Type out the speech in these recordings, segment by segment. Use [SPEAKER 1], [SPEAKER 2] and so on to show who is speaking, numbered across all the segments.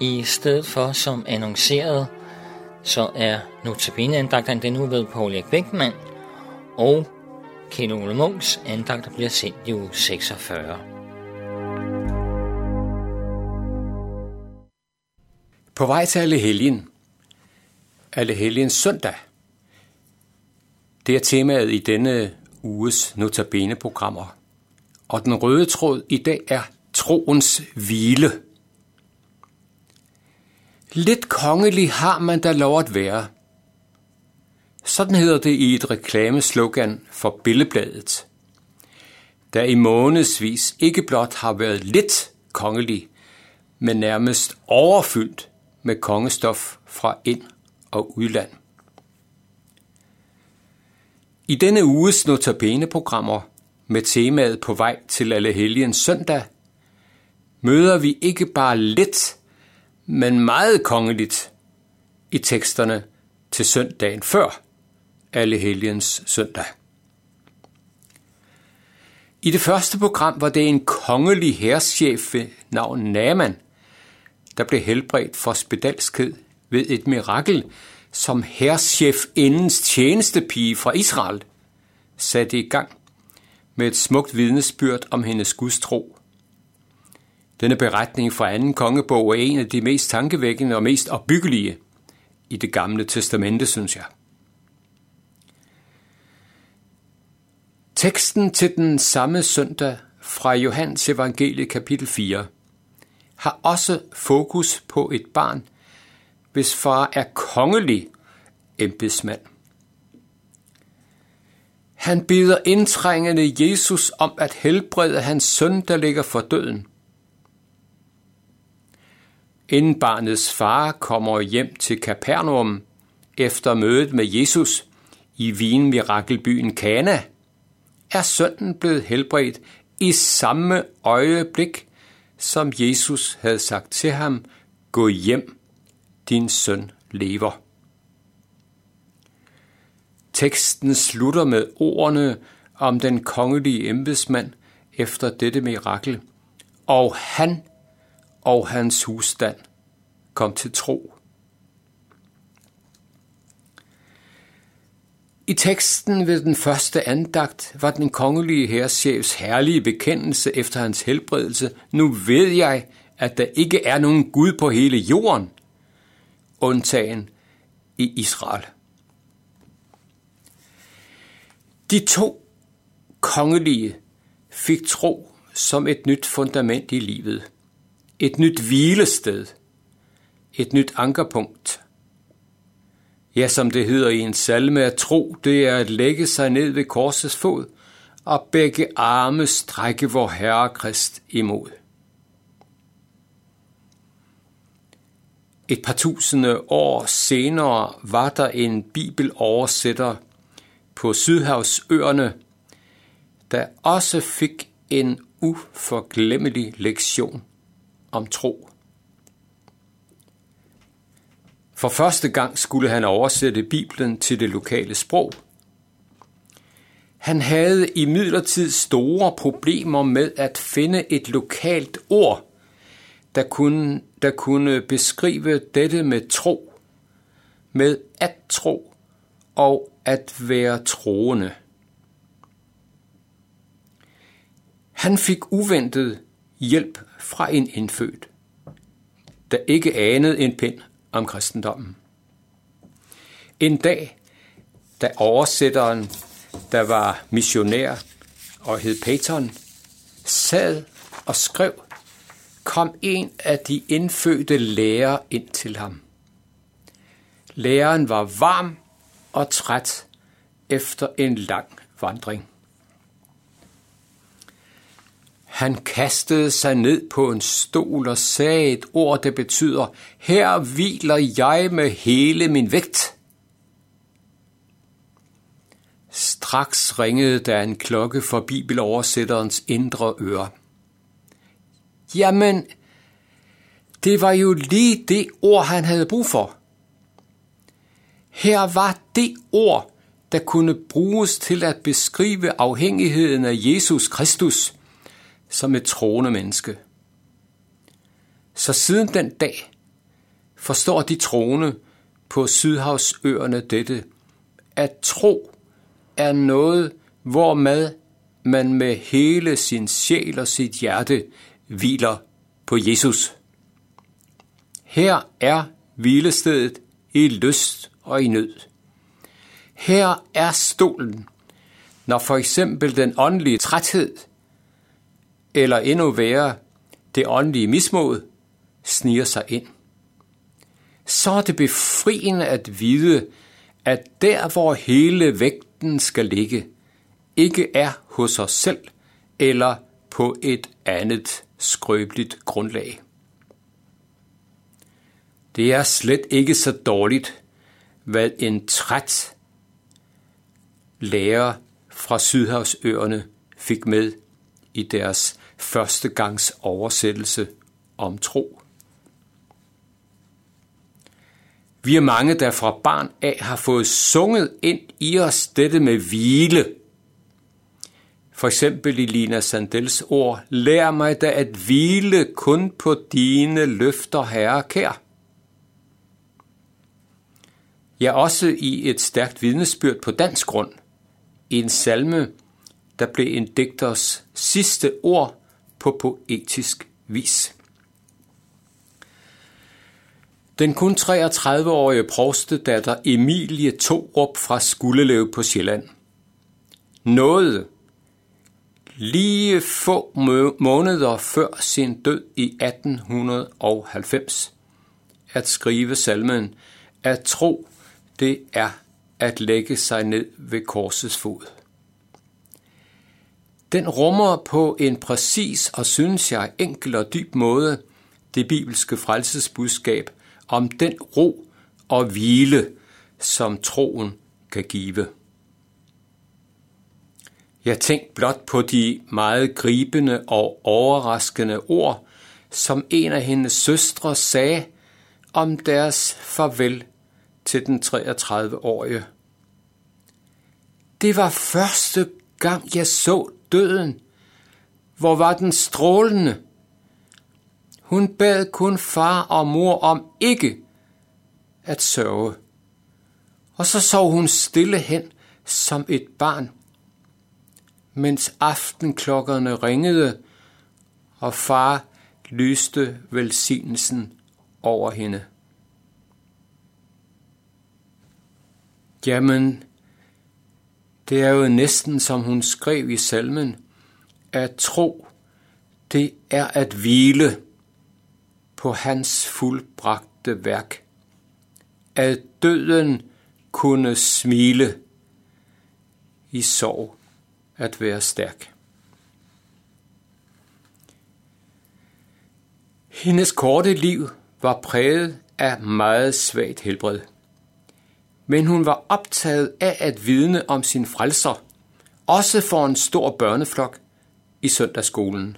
[SPEAKER 1] I stedet for som annonceret, så er notabene-andagten den nu ved Paul Erik Bækman, og Kjell Ole Munchs andagter bliver sendt i uge 46.
[SPEAKER 2] På vej til Alle Helgen. Alle Helgens søndag. Det er temaet i denne uges Notabene-programmer. Og den røde tråd i dag er troens hvile. Lidt kongelig har man da lov at være. Sådan hedder det i et reklameslogan for Billebladet, der i månedsvis ikke blot har været lidt kongelig, men nærmest overfyldt med kongestof fra ind- og udland. I denne uges notabene-programmer med temaet på vej til Allehelgens søndag, møder vi ikke bare lidt, men meget kongeligt i teksterne til søndagen før alle helgens søndag. I det første program var det en kongelig herrschef ved navn Naman, der blev helbredt for spedalskhed ved et mirakel, som herrschef indens tjenestepige fra Israel satte i gang med et smukt vidnesbyrd om hendes gudstro. Denne beretning fra anden kongebog er en af de mest tankevækkende og mest opbyggelige i det gamle testamente, synes jeg. Teksten til den samme søndag fra Johannes evangelie kapitel 4 har også fokus på et barn, hvis far er kongelig embedsmand. Han beder indtrængende Jesus om at helbrede hans søn, der ligger for døden. Inden barnets far kommer hjem til Kapernaum efter mødet med Jesus i vinmirakelbyen Kana, er sønnen blevet helbredt i samme øjeblik, som Jesus havde sagt til ham, gå hjem, din søn lever. Teksten slutter med ordene om den kongelige embedsmand efter dette mirakel, og han og hans husstand kom til tro. I teksten ved den første andagt var den kongelige herreschefs herlige bekendelse efter hans helbredelse. Nu ved jeg, at der ikke er nogen Gud på hele jorden, undtagen i Israel. De to kongelige fik tro som et nyt fundament i livet, et nyt hvilested, et nyt ankerpunkt. Ja, som det hedder i en salme, at tro, det er at lægge sig ned ved korsets fod og begge arme strække vor Herre Krist imod. Et par tusinde år senere var der en bibeloversætter på Sydhavsøerne, der også fik en uforglemmelig lektion om tro. For første gang skulle han oversætte Bibelen til det lokale sprog. Han havde i midlertid store problemer med at finde et lokalt ord, der kunne, der kunne beskrive dette med tro, med at tro og at være troende. Han fik uventet hjælp fra en indfødt, der ikke anede en pind om kristendommen. En dag, da oversætteren, der var missionær og hed Peyton, sad og skrev, kom en af de indfødte lærere ind til ham. Læreren var varm og træt efter en lang vandring. Han kastede sig ned på en stol og sagde et ord, der betyder, her hviler jeg med hele min vægt. Straks ringede der en klokke for bibeloversætterens indre øre. Jamen, det var jo lige det ord, han havde brug for. Her var det ord, der kunne bruges til at beskrive afhængigheden af Jesus Kristus – som et troende menneske. Så siden den dag forstår de troende på Sydhavsøerne dette, at tro er noget, hvor med man med hele sin sjæl og sit hjerte hviler på Jesus. Her er hvilestedet i lyst og i nød. Her er stolen, når for eksempel den åndelige træthed, eller endnu værre, det åndelige mismod, sniger sig ind. Så er det befriende at vide, at der hvor hele vægten skal ligge, ikke er hos os selv eller på et andet skrøbeligt grundlag. Det er slet ikke så dårligt, hvad en træt lærer fra Sydhavsøerne fik med i deres første gangs oversættelse om tro. Vi er mange, der fra barn af har fået sunget ind i os dette med hvile. For eksempel i Lina Sandels ord, lær mig da at hvile kun på dine løfter, herre kær. Ja, også i et stærkt vidnesbyrd på dansk grund. I en salme, der blev en digters sidste ord på poetisk vis. Den kun 33-årige provstedatter Emilie Torup fra Skuldelev på Sjælland nåede lige få måneder før sin død i 1890 at skrive salmen at tro det er at lægge sig ned ved korsets fod. Den rummer på en præcis og synes jeg enkel og dyb måde det bibelske frelsesbudskab om den ro og hvile, som troen kan give. Jeg tænk blot på de meget gribende og overraskende ord, som en af hendes søstre sagde om deres farvel til den 33-årige. Det var første gang, jeg så døden. Hvor var den strålende? Hun bad kun far og mor om ikke at sørge. Og så sov hun stille hen som et barn, mens aftenklokkerne ringede, og far lyste velsignelsen over hende. Jamen, det er jo næsten som hun skrev i salmen, at tro, det er at hvile på hans fuldbragte værk. At døden kunne smile i sorg at være stærk. Hendes korte liv var præget af meget svagt helbred men hun var optaget af at vidne om sin frelser, også for en stor børneflok i søndagsskolen.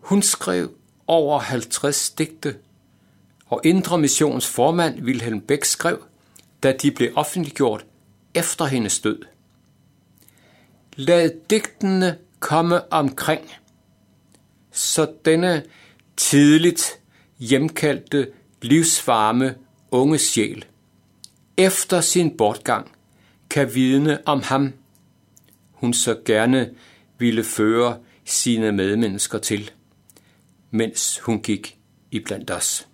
[SPEAKER 2] Hun skrev over 50 digte, og Indre Missions formand Wilhelm Bæk skrev, da de blev offentliggjort efter hendes død. Lad digtene komme omkring, så denne tidligt hjemkaldte livsvarme unge sjæl, efter sin bortgang, kan vidne om ham, hun så gerne ville føre sine medmennesker til, mens hun gik i blandt os.